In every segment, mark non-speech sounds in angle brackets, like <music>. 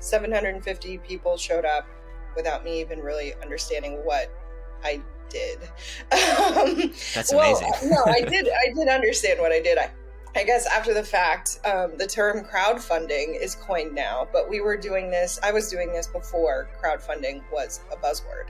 750 people showed up without me even really understanding what I did. <laughs> Um, That's amazing. Well, no, I <laughs> did. I did understand what I did. I, I guess after the fact, um, the term crowdfunding is coined now, but we were doing this. I was doing this before crowdfunding was a buzzword.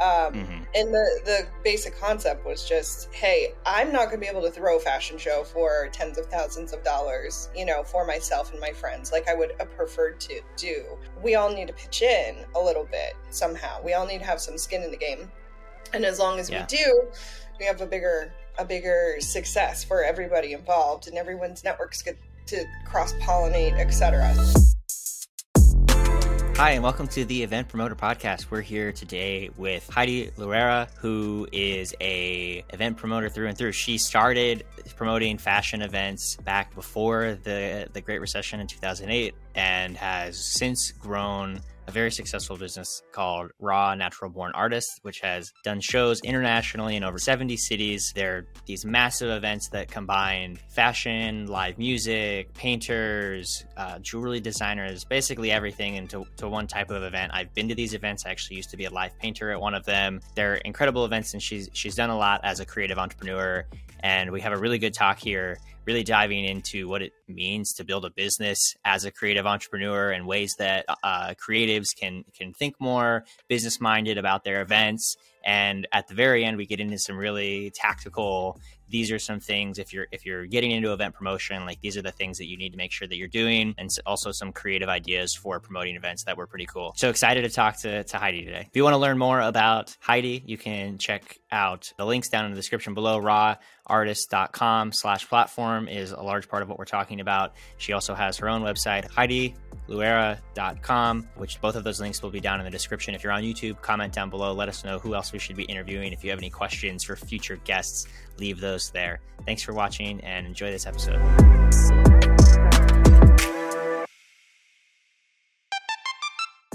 Um, mm-hmm. And the, the basic concept was just, hey, I'm not going to be able to throw a fashion show for tens of thousands of dollars, you know, for myself and my friends, like I would have preferred to do. We all need to pitch in a little bit somehow. We all need to have some skin in the game. And as long as yeah. we do, we have a bigger a bigger success for everybody involved and everyone's networks get to cross pollinate, etc. Hi, and welcome to the Event Promoter Podcast. We're here today with Heidi Luerra, who is a event promoter through and through. She started promoting fashion events back before the the Great Recession in 2008 and has since grown a very successful business called Raw Natural Born Artists, which has done shows internationally in over 70 cities. They're these massive events that combine fashion, live music, painters, uh, jewelry designers, basically everything into to one type of event. I've been to these events. I actually used to be a live painter at one of them. They're incredible events, and she's she's done a lot as a creative entrepreneur. And we have a really good talk here really diving into what it means to build a business as a creative entrepreneur and ways that uh, creatives can can think more business minded about their events. And at the very end, we get into some really tactical these are some things if you're if you're getting into event promotion like these are the things that you need to make sure that you're doing. And also some creative ideas for promoting events that were pretty cool. So excited to talk to, to heidi today. If you want to learn more about heidi you can check out the links down in the description below. Rawartist.com slash platform is a large part of what we're talking about. She also has her own website heidi luerra.com, which both of those links will be down in the description. If you're on YouTube, comment down below. Let us know who else we should be interviewing. If you have any questions for future guests, leave those there. Thanks for watching and enjoy this episode.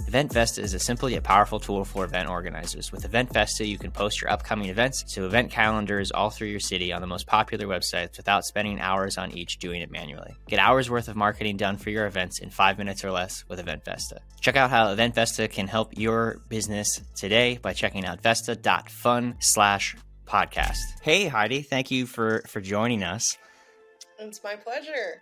EventVesta is a simple yet powerful tool for event organizers. With EventVesta, you can post your upcoming events to event calendars all through your city on the most popular websites without spending hours on each doing it manually. Get hours worth of marketing done for your events in five minutes or less with EventVesta. Check out how EventVesta can help your business today by checking out vesta.fun slash podcast. Hey Heidi, thank you for for joining us. It's my pleasure.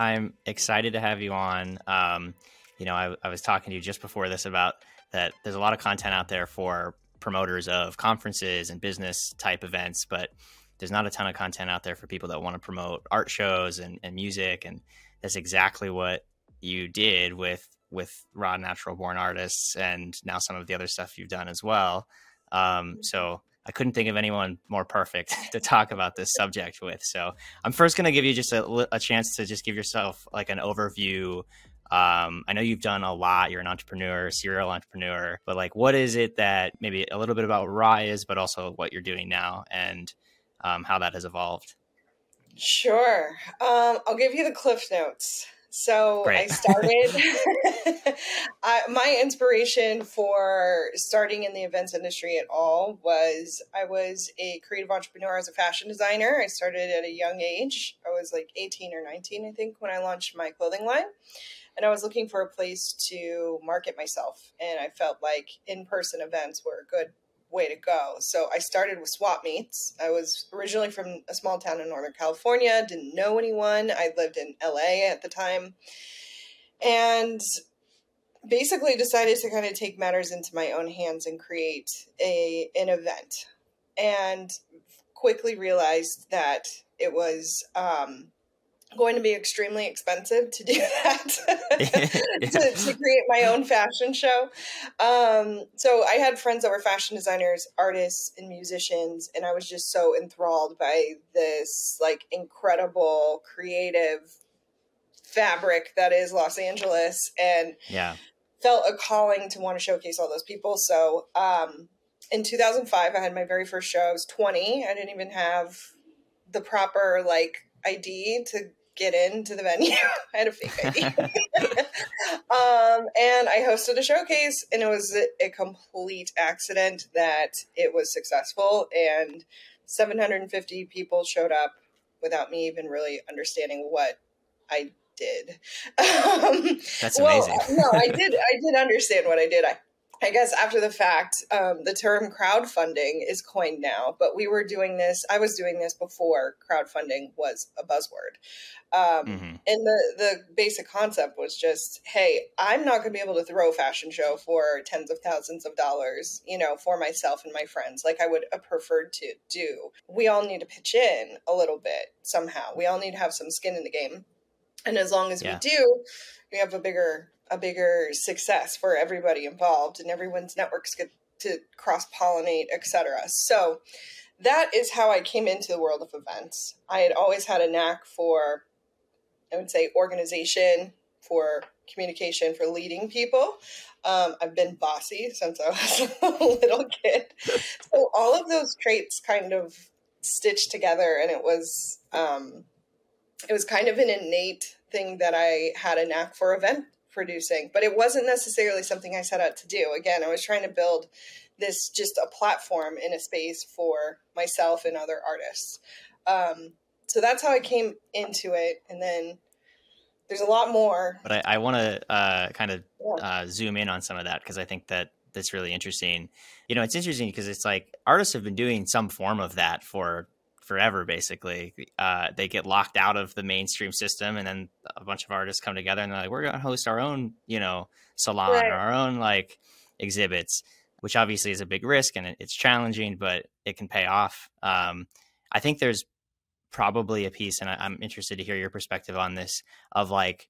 I'm excited to have you on. Um, you know, I, I was talking to you just before this about that there's a lot of content out there for promoters of conferences and business type events, but there's not a ton of content out there for people that want to promote art shows and, and music. And that's exactly what you did with with Raw Natural Born Artists and now some of the other stuff you've done as well. Um, so I couldn't think of anyone more perfect <laughs> to talk about this subject with. So I'm first going to give you just a, a, chance to just give yourself like an overview um, I know you've done a lot. You're an entrepreneur, serial entrepreneur, but like, what is it that maybe a little bit about Raw is, but also what you're doing now and um, how that has evolved? Sure. Um, I'll give you the Cliff Notes. So Great. I started. <laughs> <laughs> I, my inspiration for starting in the events industry at all was I was a creative entrepreneur as a fashion designer. I started at a young age. I was like 18 or 19, I think, when I launched my clothing line and I was looking for a place to market myself. And I felt like in person events were a good way to go. So I started with swap meets. I was originally from a small town in Northern California, didn't know anyone. I lived in LA at the time. And basically decided to kind of take matters into my own hands and create a an event. And quickly realized that it was um, going to be extremely expensive to do <laughs> that <laughs> to, to, create my own fashion show. Um, so i had friends that were fashion designers artists and musicians and i was just so enthralled by this like incredible creative fabric that is los angeles and yeah. felt a calling to want to showcase all those people. So um, in 2005 i had my very first show. I was 20 i didn't even have the proper like ID to get into the venue. <laughs> I had a fake ID. <laughs> um, and I hosted a showcase, and it was a, complete accident that it was successful. And 750 people showed up without me even really understanding what I did. <laughs> Um, That's amazing. well, no, I did. I did understand what I did. I I guess after the fact, um, the term crowdfunding is coined now, but we were doing this, I was doing this before crowdfunding was a buzzword. Um, mm-hmm. And the, the basic concept was just, hey, I'm not going to be able to throw a fashion show for tens of thousands of dollars, you know, for myself and my friends, like I would have preferred to do. We all need to pitch in a little bit somehow. We all need to have some skin in the game. And as long as yeah. we do, we have a bigger a bigger success for everybody involved and everyone's networks get to cross pollinate, etc. So that is how I came into the world of events. I had always had a knack for, I would say, organization, for communication, for leading people. Um, I've been bossy since I was <laughs> a little kid. So all of those traits kind of stitched together, and it was um, it was kind of an innate thing that I had a knack for event producing, but it wasn't necessarily something I set out to do. Again, I was trying to build this just a platform in a space for myself and other artists. Um, so that's how I came into it. And then there's a lot more. But I, I want to uh, kind of yeah. uh, zoom in on some of that because I think that that's really interesting. You know, it's interesting because it's like artists have been doing some form of that for forever basically. Uh, they get locked out of the mainstream system and then a bunch of artists come together and they're like we're going to host our own you know salon right. or our own like exhibits which obviously is a big risk and it's challenging but it can pay off. Um, i think there's probably a piece and I, i'm interested to hear your perspective on this of like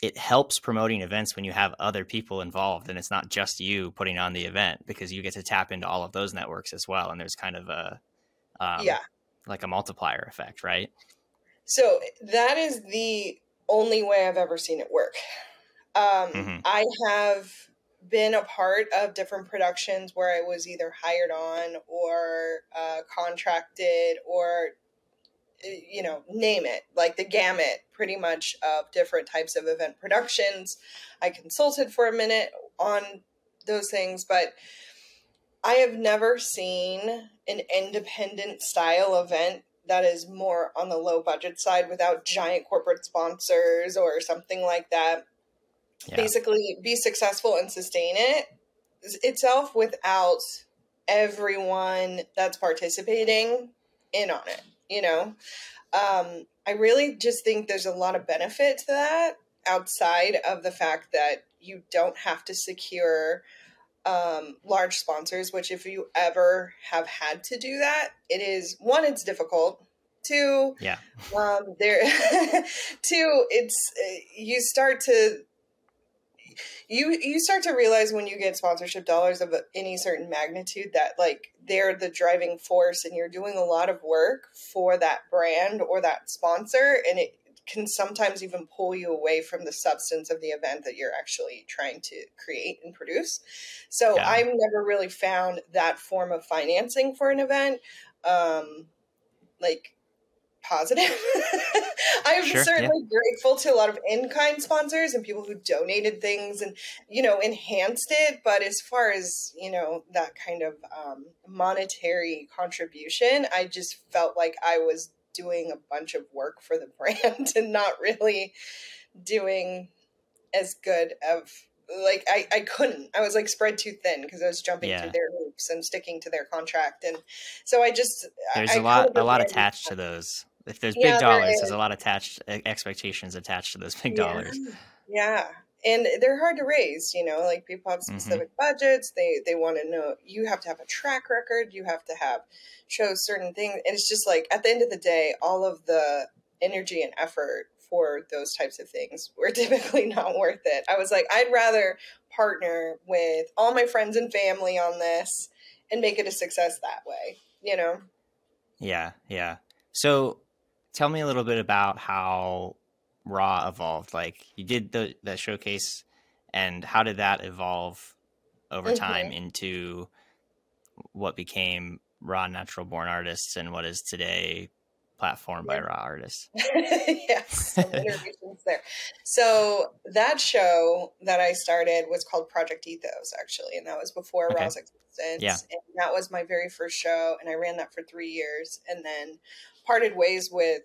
it helps promoting events when you have other people involved and it's not just you putting on the event because you get to tap into all of those networks as well and there's kind of a um, yeah like a multiplier effect, right? So that is the only way I've ever seen it work. Um, mm-hmm. I have been a part of different productions where I was either hired on or uh, contracted or you know name it like the gamut pretty much of different types of event productions i consulted for a minute on those things but I have never seen an independent style event that is more on the low budget side without giant corporate sponsors or something like that. Yeah. Basically, be successful and sustain it itself without everyone that's participating in on it. You know, um, I really just think there's a lot of benefit to that outside of the fact that you don't have to secure um, large sponsors, which if you ever have had to do that, it is one, it's difficult. Two, yeah, um, there. <laughs> two, it's uh, you start to you you start to realize when you get sponsorship dollars of any certain magnitude that like they're the driving force and you're doing a lot of work for that brand or that sponsor and it can sometimes even pull you away from the substance of the event that you're actually trying to create and produce. So yeah. I've never really found that form of financing for an event um, like positive. <laughs> I'm sure, certainly yeah. grateful to a lot of in-kind sponsors and people who donated things and you know enhanced it. But as far as you know that kind of um, monetary contribution, I just felt like I was doing a bunch of work for the <laughs> brand and not really doing as good of like I, I couldn't. I was like spread too thin because i was jumping yeah. through their hoops and sticking to their contract. And so i just there's I, a lot a lot attached to those. If there's big dollars there there's a lot attached expectations attached to those big yeah. dollars. Yeah and they're hard to raise you know like people have mm-hmm. specific mm-hmm. budgets they they want to know you have to have a track record you have to have show certain things and it's just like at the end of the day all of the energy and effort for those types of things were <laughs> typically not worth it i was like i'd rather partner with all my friends and family on this and make it a success that way you know yeah yeah so tell me a little bit about how raw evolved like you did the the showcase and how did that evolve over mm-hmm. time into what became raw natural born artists and what is today platform yeah. by raw artists <laughs> yes there so that show that i started was called project ethos actually and that was before okay. raw's existence yeah. and that was my very first show and i ran that for three years and then parted ways with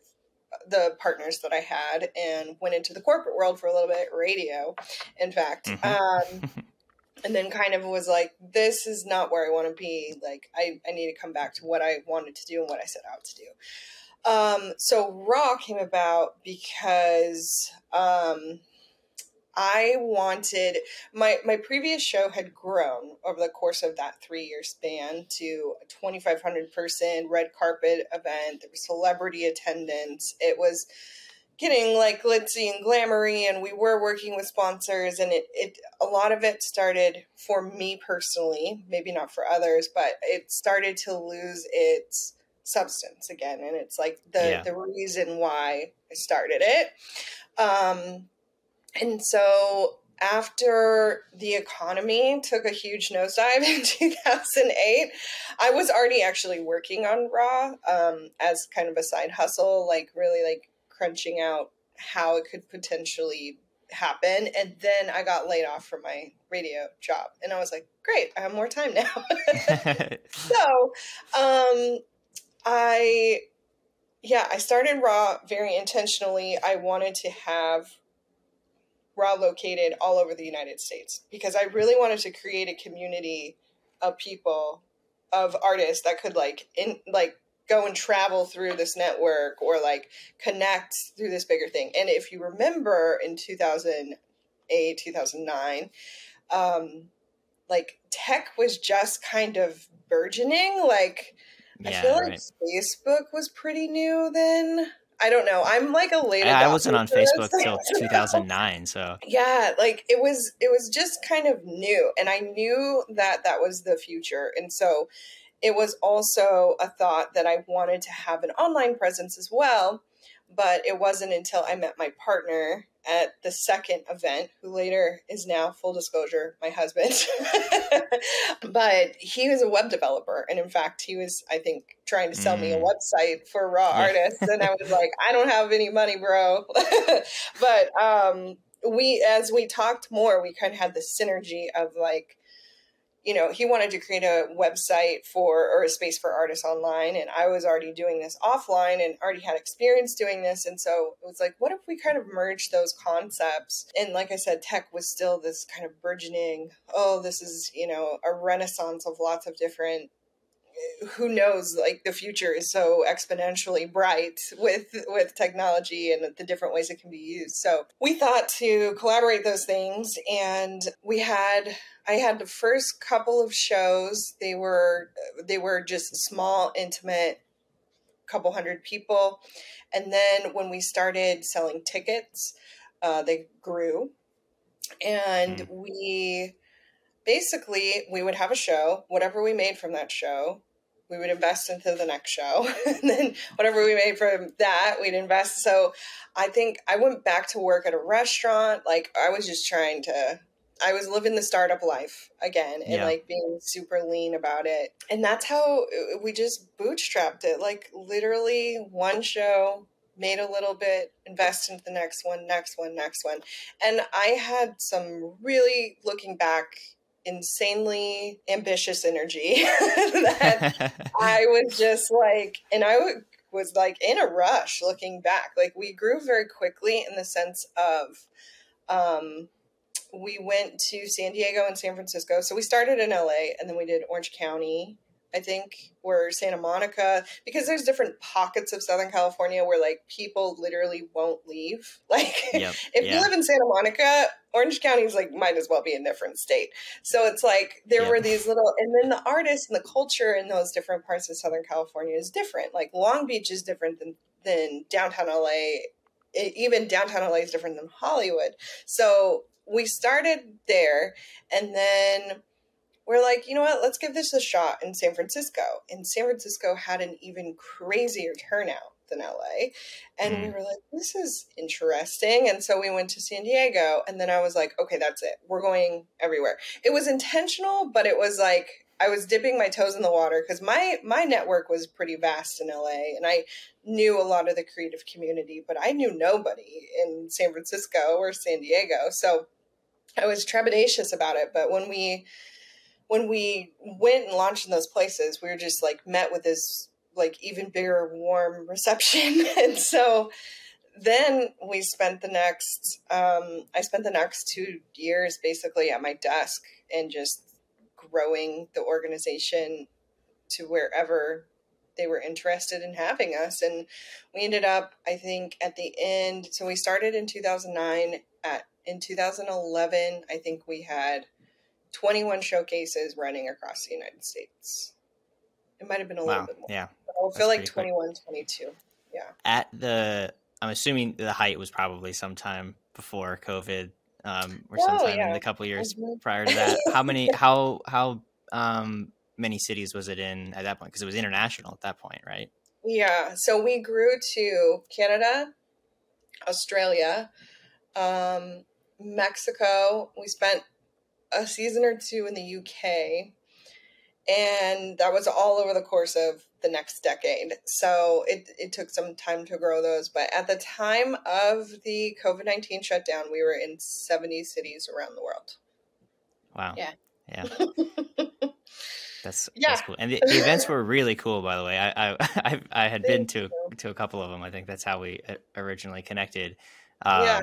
the partners that I had and went into the corporate world for a little bit, radio, in fact. Mm-hmm. Um, <laughs> and then kind of was like, this is not where I want to be. Like, I, I need to come back to what I wanted to do and what I set out to do. Um, so Raw came about because um, I wanted my my previous show had grown over the course of that three year span to a 2,500 person red carpet event. There was celebrity attendance. It was getting like glitzy and glamoury, and we were working with sponsors, and it it a lot of it started for me personally, maybe not for others, but it started to lose its substance again, and it's like the yeah. the reason why I started it. Um, and so after the economy took a huge nosedive <laughs> in 2008, I was already actually working on Raw um, as kind of a side hustle, like really like crunching out how it could potentially happen. And then I got laid off from my radio job. And I was like, great, I have more time now. <laughs> <laughs> so um, I, yeah, I started Raw very intentionally. I wanted to have Raw located all over the United States because I really wanted to create a community of people, of artists that could like in like go and travel through this network or like connect through this bigger thing. And if you remember in 2008, 2009, um, like tech was just kind of burgeoning. Like, yeah, I feel like right. Facebook was pretty new then. I don't know. I'm like a late. I, I wasn't on Facebook till <laughs> 2009, so yeah, like it was. It was just kind of new, and I knew that that was the future, and so it was also a thought that I wanted to have an online presence as well. But it wasn't until I met my partner at the second event, who later is now, full disclosure, my husband. <laughs> but he was a web developer. And in fact, he was, I think, trying to sell mm. me a mm. website for raw artists. And I was <laughs> like, I don't have any money, bro. <laughs> but um, we, as we talked more, we kind of had the synergy of like, you know, he wanted to create a website for or a space for artists online, and I was already doing this offline and already had experience doing this. And so it was like, what if we kind of merge those concepts? And like I said, tech was still this kind of burgeoning, oh, this is, you know, a renaissance of lots of different who knows like the future is so exponentially bright with with technology and the different ways it can be used so we thought to collaborate those things and we had I had the first couple of shows. They were they were just small, intimate, couple hundred people, and then when we started selling tickets, uh, they grew, and mm. we basically we would have a show. Whatever we made from that show, we would invest into the next show <laughs> and then whatever we made from that we'd invest so i think i went back to work at a restaurant like i was just trying to I was living the startup life again and yeah. like being super lean about it. And that's how we just bootstrapped it. Like literally one show, made a little bit, invest into the next one, next one, next one. And I had some really looking back insanely ambitious energy <laughs> that <laughs> I was just like and I was like in a rush looking back. Like we grew very quickly in the sense of um we went to San Diego and San Francisco. So we started in LA and then we did Orange County, I think, or Santa Monica, because there's different pockets of Southern California where like people literally won't leave. <laughs> Like yep, if yeah. you live in Santa Monica, Orange County is like might as well be a different state. So it's like there were these little and then the artists and the culture in those different parts of Southern California is different. Like Long Beach is different than than downtown LA. It, even downtown LA is different than Hollywood. So we started there and then we're like, you know what, let's give this a shot in San Francisco. And San Francisco had an even crazier turnout than LA. And mm. we were like, this is interesting. And so we went to San Diego. And then I was like, okay, that's it. We're going everywhere. It was intentional, but it was like, I was dipping my toes in the water because my my network was pretty vast in LA, and I knew a lot of the creative community, but I knew nobody in San Francisco or San Diego. So I was trepidatious about it, but when we when we went and launched in those places, we were just like met with this like even bigger warm reception. <laughs> And so then we spent the next um, i spent the next two years basically at my desk and just growing the organization to wherever they were interested in having us. And we ended up i think at the end so we started in 2009 at in 2011 i think we had 21 showcases running across the united states it might have been a wow. little bit more yeah i feel like 21 quick. 22 yeah at the i'm assuming the height was probably sometime before covid um, or oh, sometime yeah. in the couple years mm-hmm. prior to that how many <laughs> how how um many cities was it in at that point? Because it was international at that point, right? Yeah. So we grew to Canada, Australia, um, Mexico. We spent a season or two in the UK. And that was all over the course of the next decade. So it, it took some time to grow those. But at the time of the COVID 19 shutdown, we were in 70 cities around the world. Wow. Yeah. Yeah. <laughs> That's yeah. that's cool. And the, the, events were really cool, by the way. I I <laughs> I, had been to you. to a couple of them. I think that's how we uh, originally connected. Um, yeah.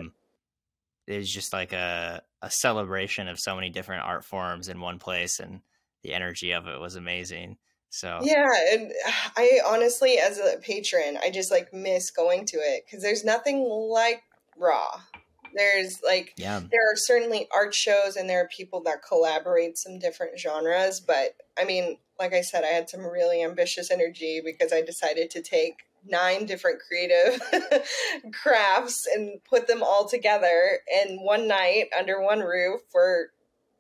It was just like a a celebration of so many different art forms in one place, and the energy of it was amazing. So yeah, and ah, I honestly, as a patron, I just like miss going to it because there's nothing like raw. There's like yeah. there are certainly art shows and there are people that collaborate some different genres, but I mean, like I said, I had some really ambitious energy because I decided to take nine different creative <laughs> crafts and put them all together in one night under one roof for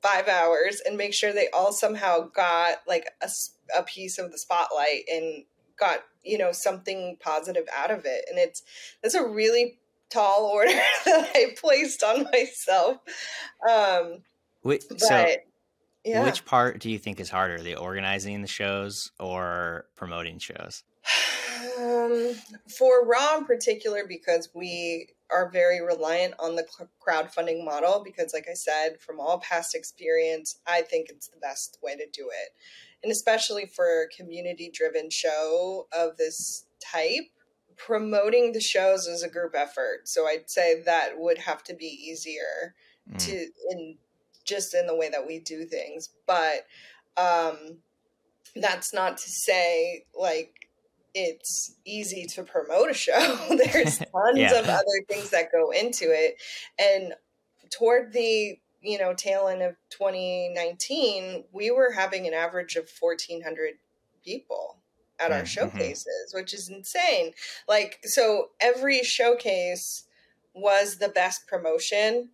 five hours and make sure they all somehow got like a, a piece of the spotlight and got you know something positive out of it and it's that's a really tall <laughs> order that I placed on myself. Um, Wait, but, so yeah. which part do you think is harder, the organizing the shows or promoting shows? Um, for Raw in particular, because we are very reliant on the crowdfunding model, because, like I said, from all past experience, I think it's the best way to do it. And especially for a community driven show of this type, promoting the shows is a group effort. So I'd say that would have to be easier mm. to in just in the way that we do things. But um that's not to say like it's easy to promote a show. <laughs> There's <laughs> tons yeah. of other things that go into it. And toward the you know tail end of 2019 we were having an average of 1400 people at our mm-hmm. showcases, which is insane. Like, so every showcase was the best promotion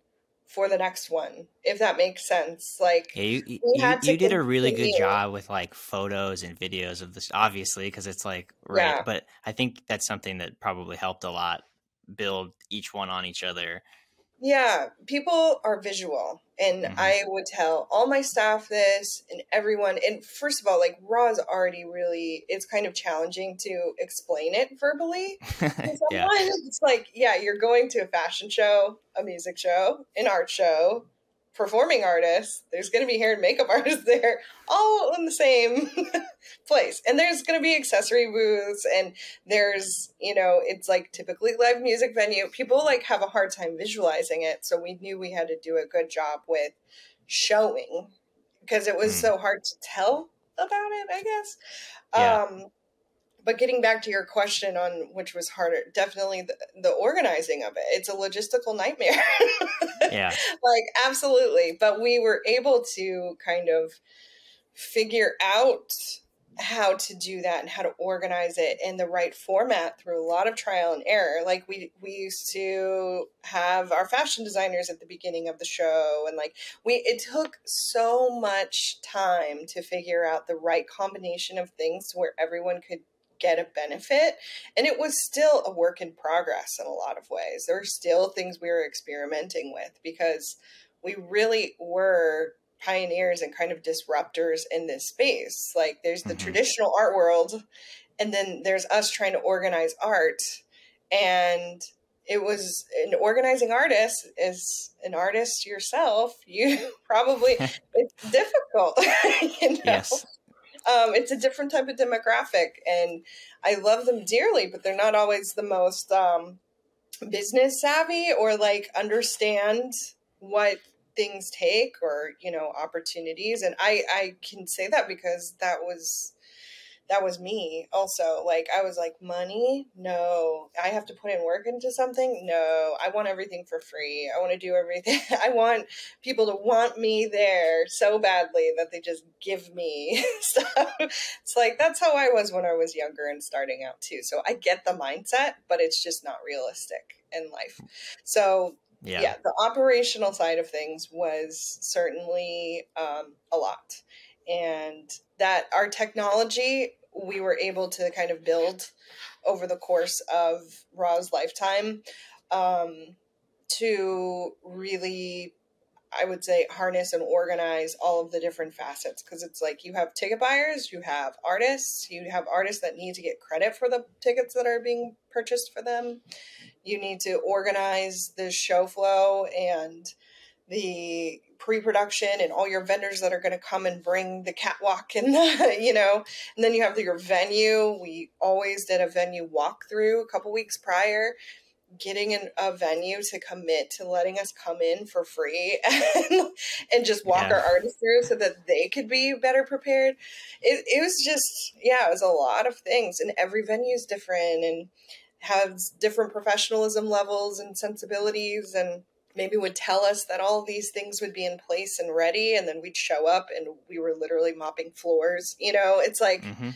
for the next one, if that makes sense. Like, yeah, you, you, you did a really good job with like photos and videos of this, obviously, because it's like, right. Yeah. But I think that's something that probably helped a lot build each one on each other yeah, people are visual. And mm-hmm. I would tell all my staff this and everyone. And first of all, like Raw is already really, it's kind of challenging to explain it verbally <laughs> yeah. <laughs> It's like, yeah, you're going to a fashion show, a music show, an art show, performing artists, there's going to be hair and makeup <laughs> artists there, all in the same <laughs> place. And there's going to be accessory booths, and there's, you know, it's like typically live music venue. People like have a hard time visualizing it. So we knew we had to do a good job with showing because it was mm. so hard to tell about it, I guess. Yeah. Um, but getting back to your question on which was harder, definitely the, the organizing of it. It's a logistical nightmare. <laughs> yeah. Like, absolutely. But we were able to kind of figure out how to do that and how to organize it in the right format through a lot of trial and error like we we used to have our fashion designers at the beginning of the show and like we it took so much time to figure out the right combination of things where everyone could get a benefit. And it was still a work in progress in a lot of ways. There were still things we were experimenting with because we really were pioneers and kind of disruptors in this space. Like there's the mm-hmm. traditional art world, and then there's us trying to organize art. And it was an organizing artist is an artist yourself. You <laughs> probably <laughs> it's difficult, <laughs> you know. Yes um, it's a different type of demographic, and I love them dearly, but they're not always the most um, business savvy or like understand what things take or you know opportunities. And i i can say that because that was that was me also. Like i was like money? No. I have to put in work into something? No. I want everything for free. I want to do everything. <laughs> I want people to want me there so badly that they just give me. <laughs> Stuff it's like that's how i was when i was younger and starting out too. So i get the mindset but it's just not realistic in life. So yeah. yeah the operational side of things was certainly um, a lot and that our technology we were able to kind of build over the course of Raw's lifetime um, to really, I would say, harness and organize all of the different facets. Because it's like you have ticket buyers, you have artists, you have artists that need to get credit for the tickets that are being purchased for them. You need to organize the show flow and the pre-production and all your vendors that are going to come and bring the catwalk and the, <laughs> you know and then you have your venue. We always did a venue walkthrough a couple weeks prior. Getting an, a venue to commit to letting us come in for free <laughs> and, and just walk yeah. our artists through so that they could be better prepared. It, it was just yeah it was a lot of things. And every venue is different and has different professionalism levels and sensibilities and maybe would tell us that all these things would be in place and ready and then we'd show up and we were literally mopping floors you know? It's like mm-hmm.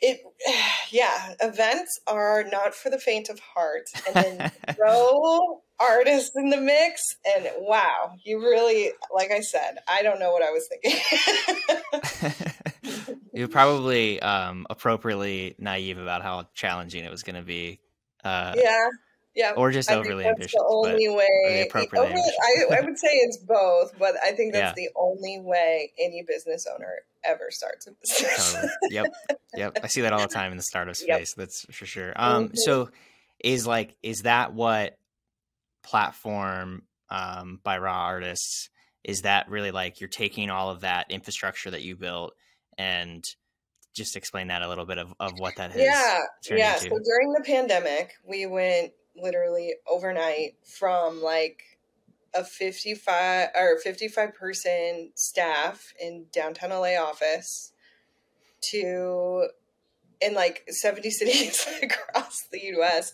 it <sighs> yeah events are not for the faint of heart and then <laughs> throw artists in the mix and wow you really like i said i don't know what i was thinking. <laughs> You're probably um, appropriately naive about how challenging it was going to be uh, yeah yeah, or just I overly ambitious. The only way, overly, I, I, would say it's both, but I think that's yeah. the only way any business owner ever starts a business. Totally. Yep, yep. I see that all the time in the startup space. Yep. That's for sure. Um, mm-hmm. so is like, is that what platform um, by Raw Artists? Is that really like you're taking all of that infrastructure that you built and just explain that a little bit of, of what that is. Yeah. Yeah. Into. So during the pandemic, we went literally overnight from like a 55 or 55 person staff in downtown LA office to in like 70 <laughs> cities across the US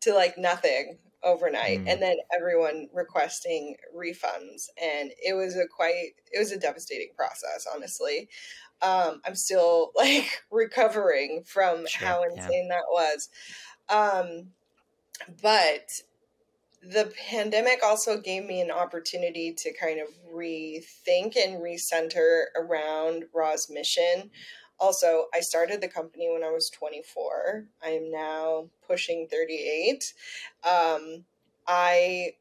to like nothing overnight mm. and then everyone requesting refunds and it was a quite it was a devastating process honestly um i'm still <laughs> like recovering from sure, how insane yeah. that was um but the pandemic also gave me an opportunity to kind of rethink and recenter around Raw's mission. Also, I started the company when I was 24. I am now pushing 38. Um, I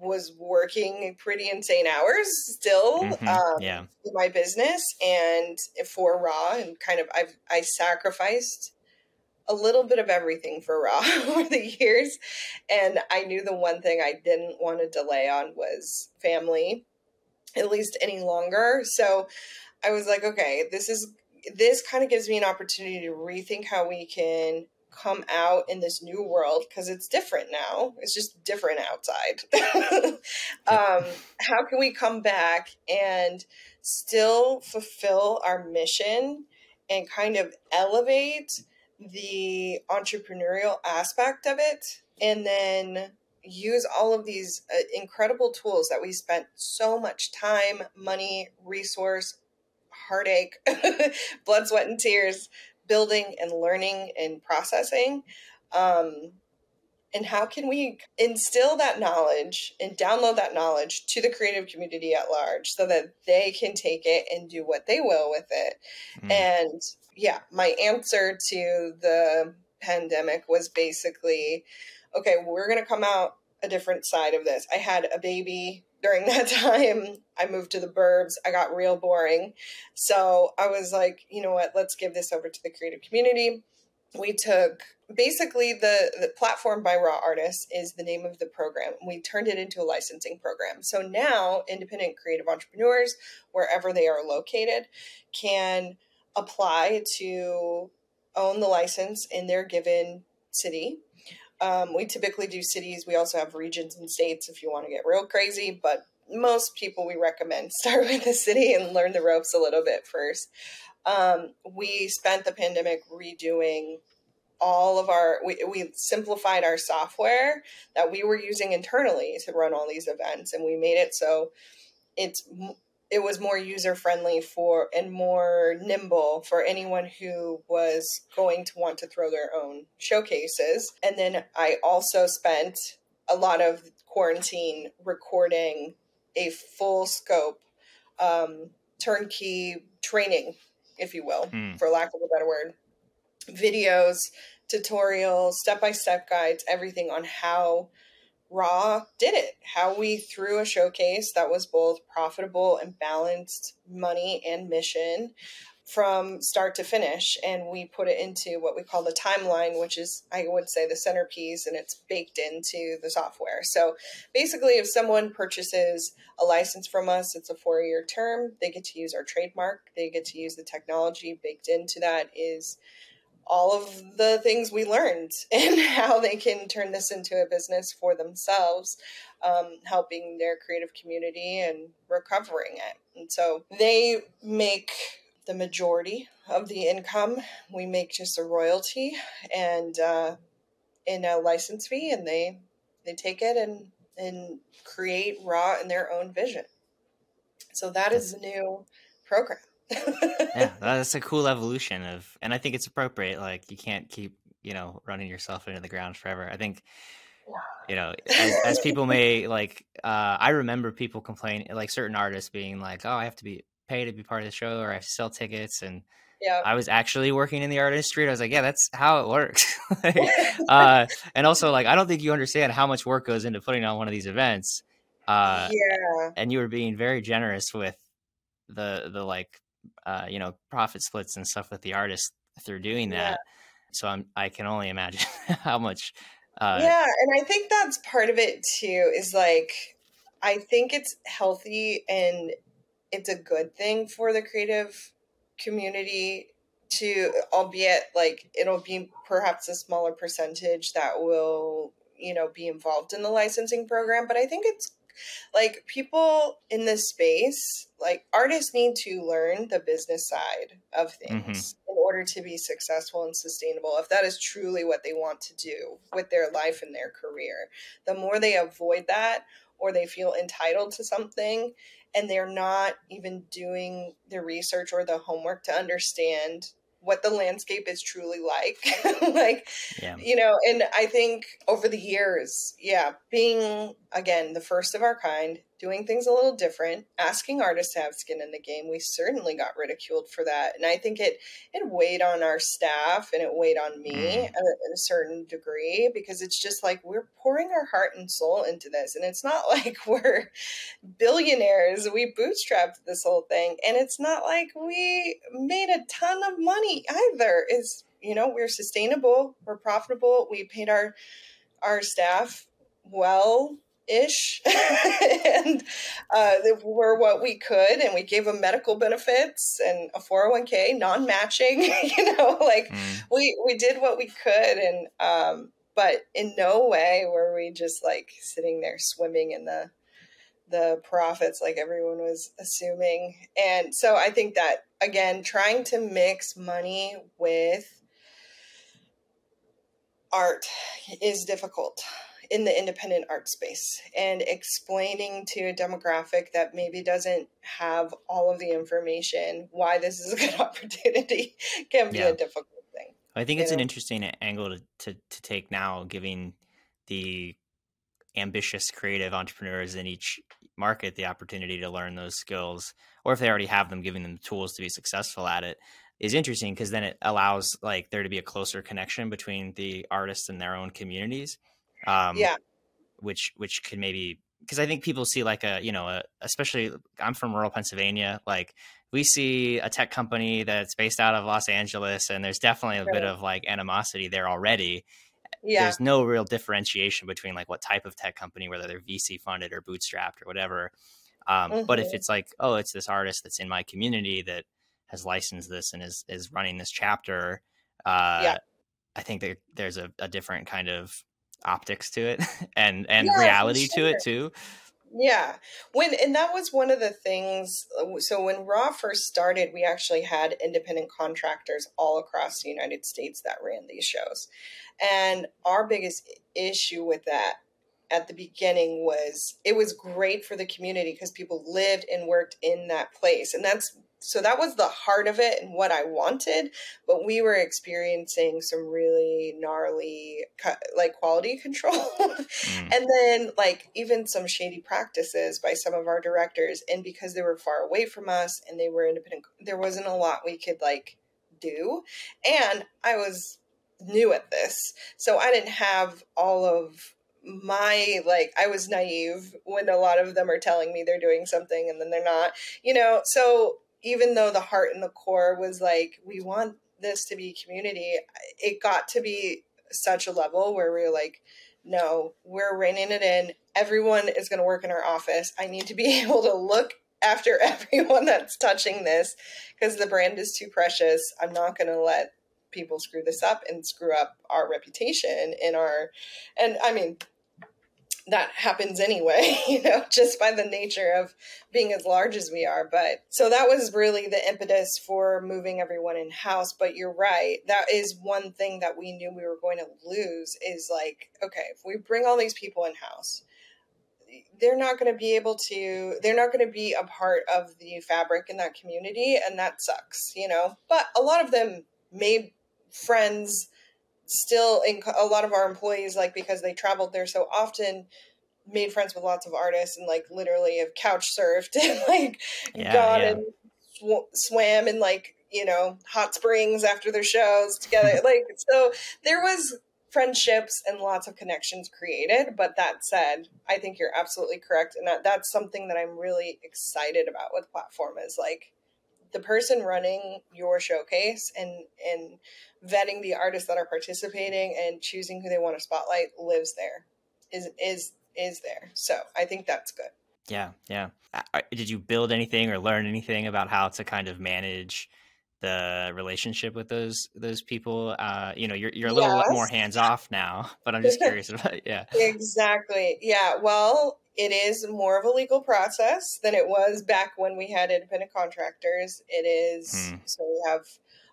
was working pretty insane hours still mm-hmm. um, yeah. in my business and for Raw, and kind of I've I sacrificed a little bit of everything for Raw <laughs> over the years. And I knew the one thing I didn't want to delay on was family, at least any longer. So I was like, okay, this is this kind of gives me an opportunity to rethink how we can come out in this new world because it's different now. It's just different outside. <laughs> um, how can we come back and still fulfill our mission and kind of elevate the entrepreneurial aspect of it and then use all of these uh, incredible tools that we spent so much time, money, resource, heartache, <laughs> blood, sweat, and tears building and learning and processing. Um, and how can we instill that knowledge and download that knowledge to the creative community at large so that they can take it and do what they will with it? Mm. And yeah, my answer to the pandemic was basically okay, we're going to come out a different side of this. I had a baby during <laughs> that time. I moved to the burbs. I got real boring. So I was like, you know what? Let's give this over to the creative community. We took basically the, the platform by raw artists is the name of the program we turned it into a licensing program so now independent creative entrepreneurs wherever they are located can apply to own the license in their given city. Um, we typically do cities. We also have regions and states if you want to get real crazy but most people we recommend <laughs> start with the city and learn the ropes a little bit first. Um, we spent the pandemic redoing all of our we, we simplified our software that we were using internally to run all these events and we made it so it's it was more user friendly for and more nimble for anyone who was going to want to throw their own showcases and then i also spent a lot of quarantine recording a full scope um, turnkey training if you will mm. for lack of a better word videos, tutorials, step by step guides, everything on how Raw did it, how we threw a showcase that was both profitable and balanced money and mission from start to finish. And we put it into what we call the timeline, which is, I would say, the centerpiece and it's baked into the software. So basically, if someone purchases a license from us, it's a four year term. They get to use our trademark, they get to use the technology baked into that is all of the things we learned <laughs> and how they can turn this into a business for themselves, um, helping their creative community and recovering it. And so they make the majority of the income. We make just a royalty and uh, in a license fee, and they they take it and and create raw in their own vision. So that is the new program yeah, <laughs> that's a cool evolution of, and I think it's appropriate. Like you can't keep, you know, running yourself into the ground forever. I think, you know, as, as people may <laughs> like, uh, I remember people complaining, like certain artists being like, "Oh, I have to be paid to be part of the show, or I have to sell tickets," and yeah. I was actually working in the art industry. I was like, yeah, that's how it works. <laughs> uh, and also, like, I don't think you understand how much work goes into putting on one of these events. Uh, yeah. And you were being very generous with the the like uh, you know profit splits and stuff with the artist through doing that. Yeah. So I'm I can only imagine <laughs> how much. Uh, yeah, and I think that's part of it too. Is like I think it's healthy and it's a good thing for the creative community to albeit like it'll be perhaps a smaller percentage that will you know be involved in the licensing program but i think it's like people in this space, like artists need to learn the business side of things mm-hmm. in order to be successful and sustainable. If that is truly what they want to do with their life and their career, the more they avoid that or they feel entitled to something and they're not even doing the research or the homework to understand what the landscape is truly like <laughs> like yeah. you know and i think over the years yeah being again the first of our kind doing things a little different, asking artists to have skin in the game. We certainly got ridiculed for that, and I think it it weighed on our staff and it weighed on me mm. at, a, a certain degree because it's just like we're pouring our heart and soul into this, and it's not <laughs> like we're billionaires. We bootstrapped this whole thing, and it's not like we made a ton of money either. Is you know we're sustainable, we're profitable. We paid our our staff well ish <laughs> and uh, they were what we could and we gave them medical benefits and a 401k non-matching <laughs> you know like mm. we we did what we could and um but in no way were we just like sitting there swimming in the the profits like everyone was assuming and so i think that again trying to mix money with art is difficult in the independent art space and explaining to a demographic that maybe doesn't have all of the information why this is a good <laughs> opportunity can be yeah. a difficult thing. I think it's know? an interesting angle to, to, to take now, giving the ambitious creative entrepreneurs in each market the opportunity to learn those skills, or if they already have them, giving them the tools to be successful at it is interesting because then it allows like there to be a closer connection between the artists and their own communities um, yeah. Which which could maybe because I think people see like a you know a, especially I'm from rural Pennsylvania like we see a tech company that's based out of Los Angeles and there's definitely a right. bit of like animosity there already. Yeah. There's no real differentiation between like what type of tech company whether they're VC funded or bootstrapped or whatever. Um, mm-hmm. But if mm-hmm. it's like oh it's this artist that's in my community that has licensed this and is is running this chapter, uh, yeah. I think there, there's a, a different kind of optics to it <laughs> and and yeah, reality sure. to it too. Yeah. When and that was one of the things uh, so when raw first started we actually had independent contractors all across the united states that ran these shows. And our biggest issue with that at the beginning was it was great for the community because people lived and worked in that place and that's so that was the heart of it and what I wanted. But we were experiencing some really gnarly, like quality <laughs> control. mm. And then, like, even some shady practices by some of our directors. And because they were far away from us and they were independent, there wasn't a lot we could, like, do. And I was new at this. So I didn't have all of my like I was naive when a lot of them are telling me they're doing something and then they're not. You know, so even though the heart and the core was like, we want this to be community, it got to be such a level where we are like, no, we're reining it in. Everyone is going to work in our office. I need to be <laughs> able to look after <laughs> everyone that's touching this because the brand is too precious. I'm not going to let people screw this up and screw up our reputation in our and I mean that happens anyway, <laughs> you know, just by the nature of being as large as we are. But so that was really the impetus for moving everyone in house. But you're right. That is one thing that we knew we were going to lose is like, okay, if we bring all these people in house, they're not going to be able to, they're not going to be a part of the fabric in that community. And that sucks, you know. But a lot of them made friends still in a lot of our employees like because they traveled there so often made friends with lots of artists and like literally have couch surfed <laughs> and like yeah, gone yeah. and sw- swam in like you know hot springs after their shows together <laughs> like so there was friendships and lots of connections created but that said i think you're absolutely correct and that, that's something that i'm really excited about with platform is like the person running your showcase and and vetting the artists that are participating and choosing who they want to spotlight lives there is is is there. So i think that's good. Yeah yeah. Did you build anything or learn anything about how to kind of manage the relationship with those those people? Uh you know you're you're a little yes. more hands off now but i'm just <laughs> curious about yeah. Exactly. Yeah well it is more of a legal process than it was back when we had independent contractors it is hmm. so we have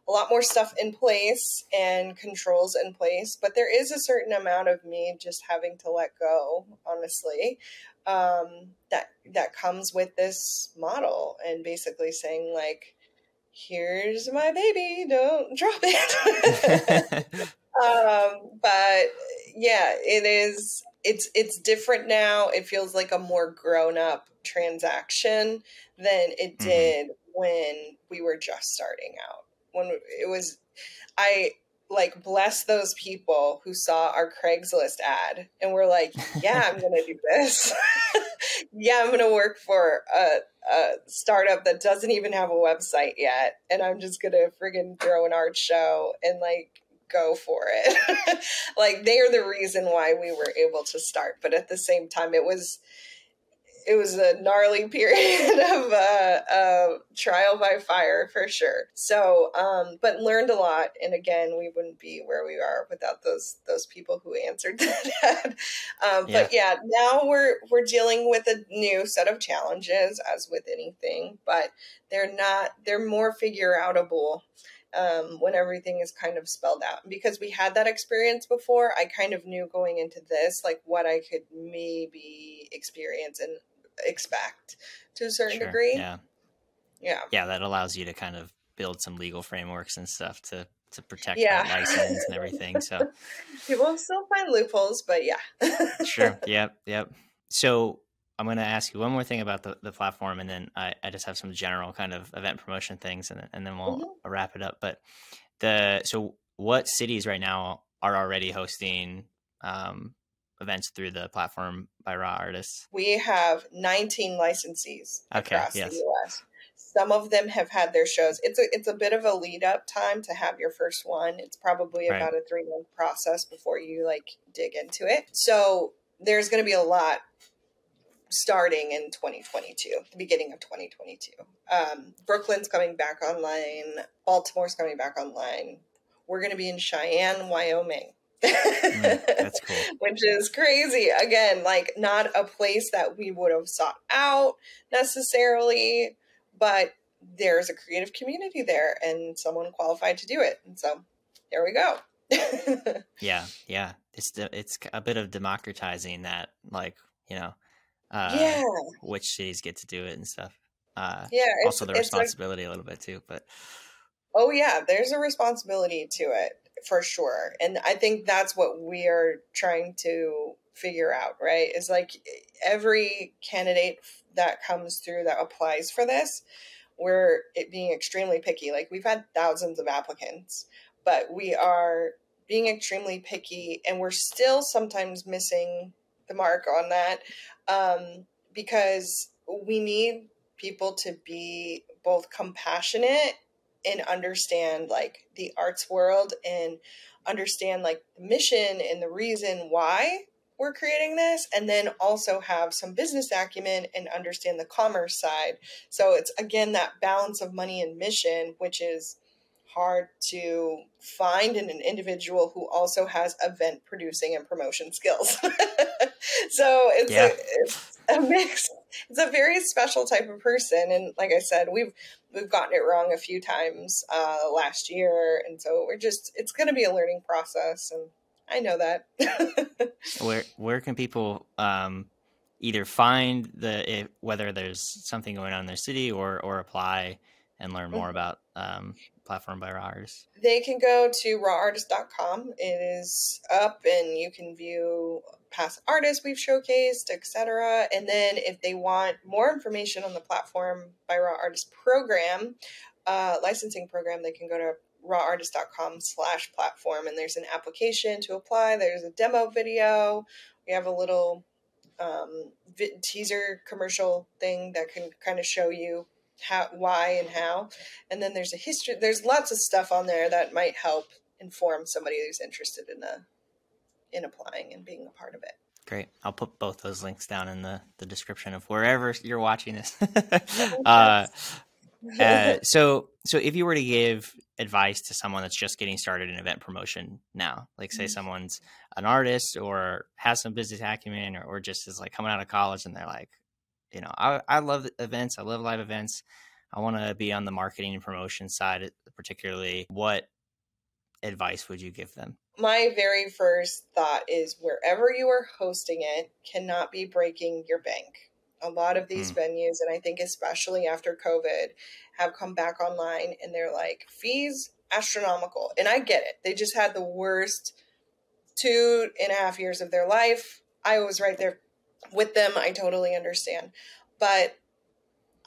a lot more stuff in place and controls in place, but there is a certain amount of me just having to let go, honestly, um, that that comes with this model, and basically saying like, "Here's my baby, don't <laughs> drop it." <laughs> <laughs> um, but yeah, it is. It's it's different now. It feels like a more grown up transaction than it mm-hmm. did mm-hmm. when we were just starting out when it was I like bless those people who saw our Craigslist ad and were like, yeah, I'm going to do this. <laughs> yeah, I'm going to work for a, a, startup that doesn't even have a website yet. And I'm just going to friggin' throw an art show and like go for it. <laughs> like they are the reason why we were able to start. But at the same time, it was, it was a gnarly <laughs> period of uh, uh, trial by fire for sure. So, um, but learned a lot. And again, we wouldn't be where we are without those those people who answered <laughs> that. um, yeah. But yeah, now we're we're dealing with a new set of challenges, as with anything. But they're not. They're more figure outable um, when everything is kind of spelled out. Because we had that experience before, I kind of knew going into this like what I could maybe experience and expect to a certain sure, degree. Yeah. Yeah. Yeah, that allows you to kind of build some legal frameworks and stuff to to protect yeah. that license and everything. So <laughs> people still find loopholes, but yeah. sure. <laughs> Yep. Yep. So I'm going to ask you one more thing about the, the platform, and then I, I just have some general kind of event promotion things, and, and then we'll mm-hmm. wrap it up. But the so what cities right now are already hosting um, events through the platform by Raw Artists? We have 19 licensees okay, across yes. the US. Some of them have had their shows. It's a it's a bit of a lead up time to have your first one. It's probably Right. about a three month process before you like dig into it. So there's going to be a lot starting in 2022, the beginning of 2022. Um, Brooklyn's coming back online. Baltimore's coming back online. We're going to be in Cheyenne, Wyoming. Mm, that's <laughs> cool. Which is crazy. Again, like not a place that we would have sought out necessarily, but there's a creative community there and someone qualified to do it. And so there we go. <laughs> Yeah, yeah. It's it's a bit of democratizing that, like you know, uh, yeah. which cities get to do it and stuff. Uh, Yeah. Also, the responsibility a little bit too. But Oh yeah, there's a responsibility to it for sure. And I think that's what we are trying to figure out, right? Is like every candidate that comes through that applies for this, we're it being extremely picky. Like we've had thousands of applicants, but we are being extremely picky and we're still sometimes missing the mark on that um, because we need people to be both compassionate and understand like the arts world and understand like the mission and the reason why we're creating this and then also have some business acumen and understand the commerce side. So it's again that balance of money and mission which is hard to find in an individual who also has event producing and promotion skills <laughs> <laughs> so it's, Yeah. a, it's a mix it's a very special type of person and like i said we've we've gotten it wrong a few times uh, last year and so we're just it's going to be a learning process and i know that <laughs> where where can people um, either find the if, whether there's something going on in their city or or apply and learn more Mhm. about um, platform by Raw Artists? they can go to rawartists.com it is up and you can view past artists we've showcased etc and then if they want more information on the platform by raw artist program uh, licensing program they can go to rawartists.com slash platform. And there's an application to apply. There's a demo video. We have a little um, vi- teaser commercial thing that can kind of show you how why and how and then there's a history there's lots of stuff on there that might help inform somebody who's interested in a in applying and being a part of it Great. I'll put both those links down in the, the description of wherever you're watching this. <laughs> uh, <laughs> uh, so, so if you were to give advice to someone that's just getting started in event promotion now, like say Mhm. someone's an artist or has some business acumen or, or just is like coming out of college and they're like, you know, I, I love events. I love live events. I want to be on the marketing and promotion side, particularly. What advice would you give them? my very first thought is wherever you are hosting it cannot be breaking your bank a lot of these hmm. venues and i think especially after covid have come back online and they're like fees astronomical and i get it they just had the worst two and a half years of their life i was right there with them i totally understand but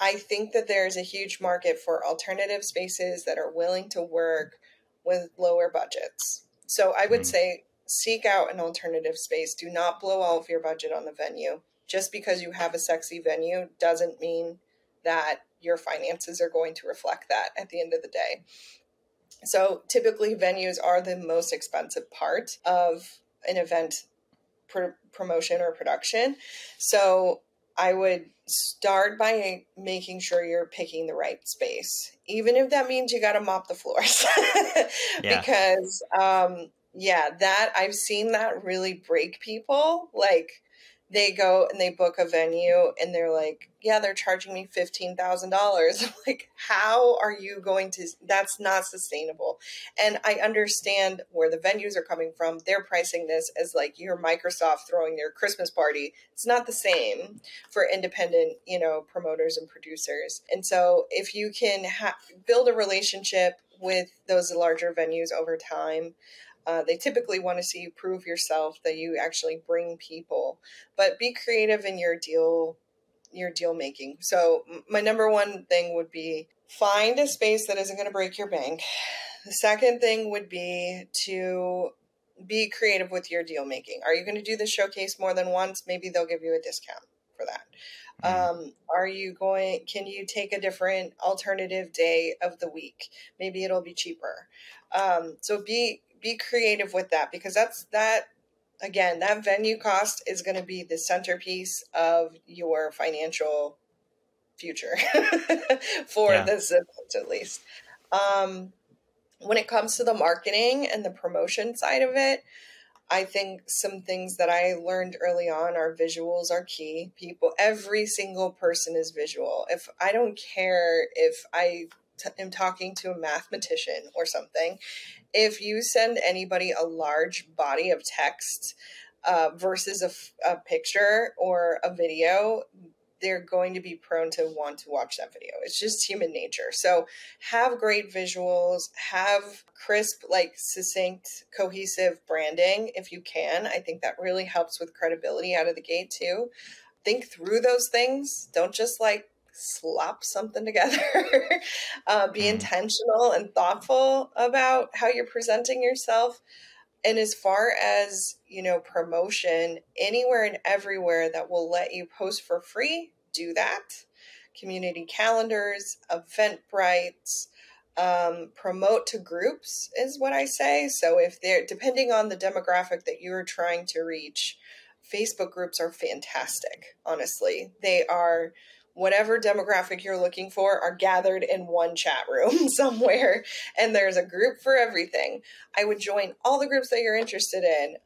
i think that there's a huge market for alternative spaces that are willing to work with lower budgets so i would Mm. say seek out an alternative space do not blow all of your budget on the venue just because you have a sexy venue doesn't mean that your finances are going to reflect that at the end of the day. So typically, venues are the most expensive part of an event pr- promotion or production. So I would start by making sure you're picking the right space, even if that means you got to mop the floors. <laughs> Yeah. Because, um, yeah, that I've seen that really break people. Like, they go and they book a venue and they're like, yeah, they're charging me $15,000. <laughs> Like, how are you going to? That's not sustainable. And I understand where the venues are coming from. They're pricing this as like your Microsoft throwing their Christmas party. It's not the same for independent, you know, promoters and producers. And so if you can ha- build a relationship with those larger venues over time, uh, they typically want to see you prove yourself that you actually bring people, but be creative in your deal, your deal making. So my number one thing would be find a space that isn't going to break your bank. The second thing would be to be creative with your deal making. Are you going to do the showcase more than once? Maybe they'll give you a discount for that. Mm-hmm. Um, are you going? Can you take a different alternative day of the week? Maybe it'll be cheaper. Um, so be be creative with that because that's that again that venue cost is going to be the centerpiece of your financial future <laughs> for yeah. this event at least. Um, when it comes to the marketing and the promotion side of it, I think some things that I learned early on are visuals are key. People, every single person is visual. If I don't care if I t- am talking to a mathematician or something, if you send anybody a large body of text uh, versus a, f- a picture or a video, they're going to be prone to want to watch that video. It's just human nature. So have great visuals, have crisp, like succinct, cohesive branding if you can. I think that really helps with credibility out of the gate too. Think through those things. Don't just like slap something together. <laughs> uh, be mm. intentional and thoughtful about how you're presenting yourself and as far as you know promotion anywhere and everywhere that will let you post for free do that community calendars eventbrite um, promote to groups is what i say so if they're depending on the demographic that you're trying to reach facebook groups are fantastic honestly they are whatever demographic you're looking for are gathered in one chat room <laughs> somewhere and there's a group for everything i would join all the groups that you're interested in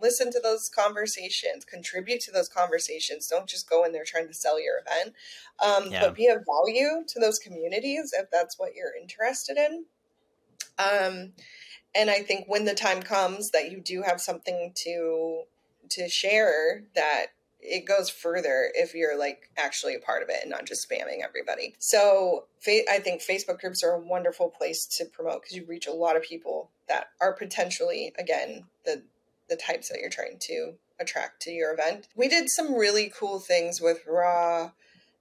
listen to those conversations contribute to those conversations don't just go in there trying to sell your event um, yeah. but be of value to those communities if that's what you're interested in um, and i think when the time comes that you do have something to to share that it goes further if you're like actually a part of it and not just spamming everybody. So I think Facebook groups are a wonderful place to promote because you reach a lot of people that are potentially again the the types that you're trying to attract to your event. We did some really cool things with Raw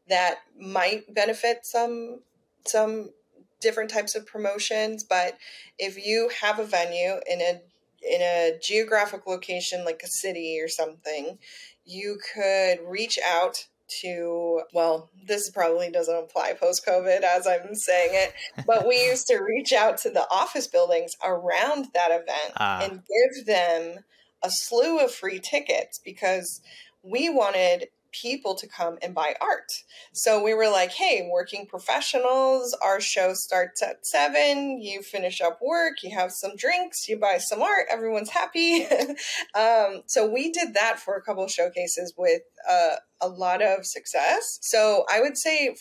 that might benefit some some different types of promotions, but if you have a venue in a in a geographic location like a city or something, you could reach out to well this probably doesn't apply post covid as i'm saying it but we <laughs> used to reach out to the office buildings around that event uh. and give them a slew of free tickets because we wanted people to come and buy art. So we were like, hey, working professionals, our show starts at seven. You finish up work, you have some drinks, you buy some art, everyone's happy. <laughs> um, so we did that for a couple showcases with uh, a lot of success. So I would say,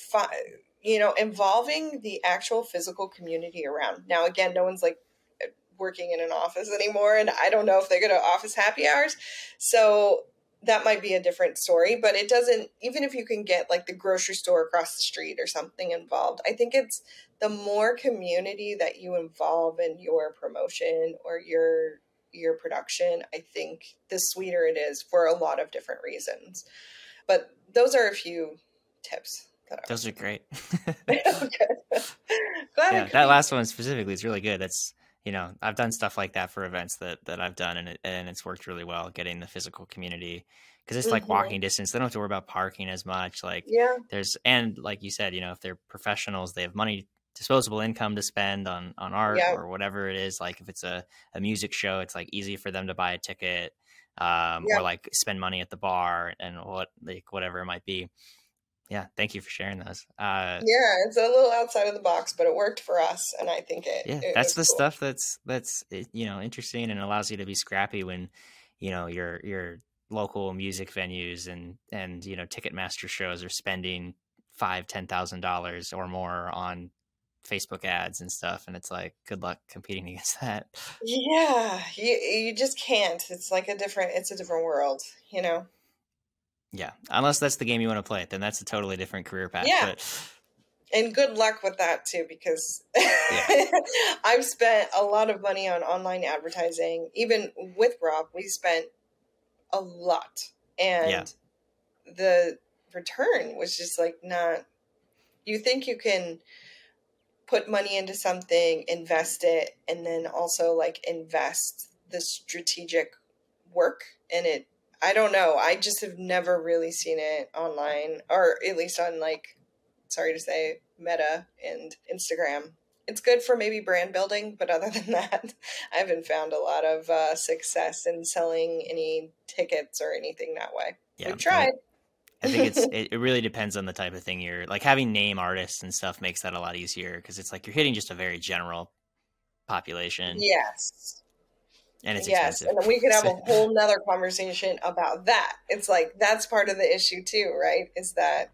you know, involving the actual physical community around. Now, again, no one's like, working in an office anymore and I don't know if they go to office happy hours. So that might be a different story, but it doesn't, even if you can get like the grocery store across the street or something involved, I think it's the more community that you involve in your promotion or your your production, I think the sweeter it is for a lot of different reasons. But those are a few tips. Those are great. <laughs> <laughs> <laughs> yeah, that last one specifically is really good. That's you know i've done stuff like that for events that that i've done and it, and it's worked really well getting the physical community because it's mm-hmm. like walking distance they don't have to worry about parking as much like yeah there's and like you said you know if they're professionals they have money disposable income to spend on on art yeah. or whatever it is like if it's a, a music show it's like easy for them to buy a ticket um, yeah. or like spend money at the bar and what like whatever it might be yeah, thank you for sharing those. Uh, yeah, it's a little outside of the box, but it worked for us, and I think it. Yeah, it that's the cool. stuff that's that's eh, you know interesting and allows you to be scrappy when you know your your local music venues and and you know Ticketmaster shows are spending five ten thousand dollars or more on Facebook ads and stuff, and it's like good luck competing <laughs> against that. Yeah, you you just can't. It's like a different. It's a different world, you know. Yeah, unless that's the game you want to play, then that's a totally different career path. Yeah. But... And good luck with that too, because yeah. <laughs> I've spent a lot of money on online advertising. Even with Raw, we spent a lot, and yeah. the return was just like not. You think you can put money into something, invest it, and then also like invest the strategic work and it I don't know. I just have never really seen it online or at least on like sorry to say Meta and Instagram. It's good for maybe brand building, but other <laughs> than that, I haven't found a lot of uh, success in selling any tickets or anything that way. Yeah, We've tried. I think it's <laughs> it really depends on the type of thing you're like having name artists and stuff makes that a lot easier because it's like you're hitting just a very general population. Yes. And it's yes, expensive. and we could have a <laughs> whole nother conversation about that. It's like that's part of the issue too, right? Is that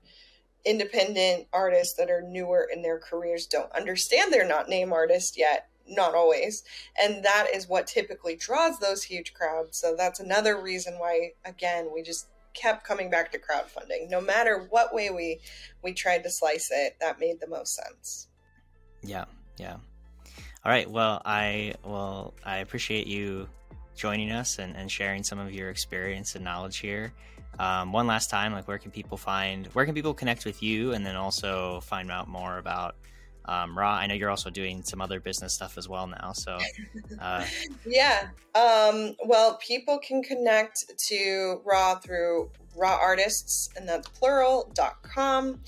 independent artists that are newer in their careers don't understand they're not name artists yet not always and that is what typically draws those huge crowds so that's another reason why again we just kept coming back to crowdfunding no matter what way we we tried to slice it that made the most sense yeah yeah all right well i well i appreciate you joining us and, and sharing some of your experience and knowledge here. Um, one last time like where can people find where can people connect with you and then also find out more about um, raw i know you're also doing some other business stuff as well now so uh, <laughs> yeah um, well people can connect to raw through raw artists and that's plural plural.com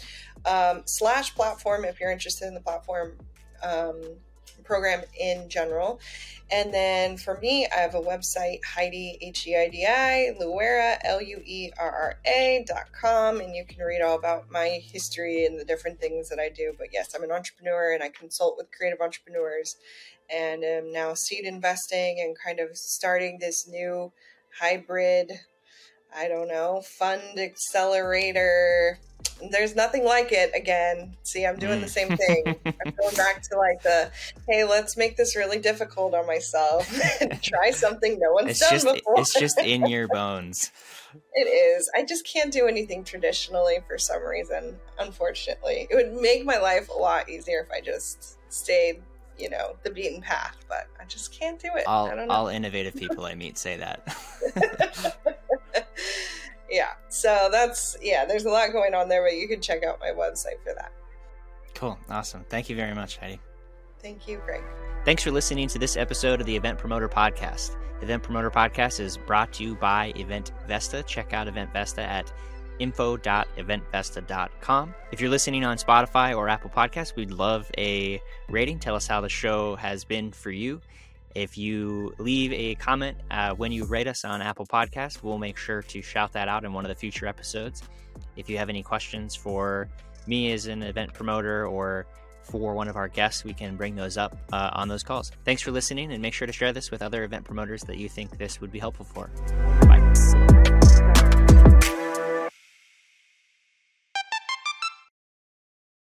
um, slash platform if you're interested in the platform. Um, program in general and then for me, I have a website, Heidi, H E I D I, Luerra, L U E R R A dot com, and you can read all about my history and the different things that I do. But yes, I'm an entrepreneur and I consult with creative entrepreneurs and am now seed investing and kind of starting this new hybrid, I don't know, fund accelerator there's nothing like it again. See, I'm doing mm. the same thing. I'm going back to like the hey, let's make this really difficult on myself and <laughs> try something no one's it's done just, before. It's just in <laughs> your bones. it is. I just can't do anything traditionally for some reason, unfortunately. It would make my life a lot easier if I just stayed, you know, the beaten path, but I just can't do it. All, all innovative people I meet say that <laughs> yeah so that's yeah there's a lot going on there but you can check out my website for that cool awesome thank you very much heidi thank you greg thanks for listening to this episode of the event promoter podcast event promoter podcast is brought to you by event vesta check out EventVesta at info.eventvesta.com. If you're listening on Spotify or Apple Podcasts, we'd love a rating. Tell us how the show has been for you. If you leave a comment uh, when you rate us on Apple Podcasts, we'll make sure to shout that out in one of the future episodes. If you have any questions for me as an event promoter or for one of our guests, we can bring those up uh, on those calls. Thanks for listening and make sure to share this with other event promoters that you think this would be helpful for. Bye.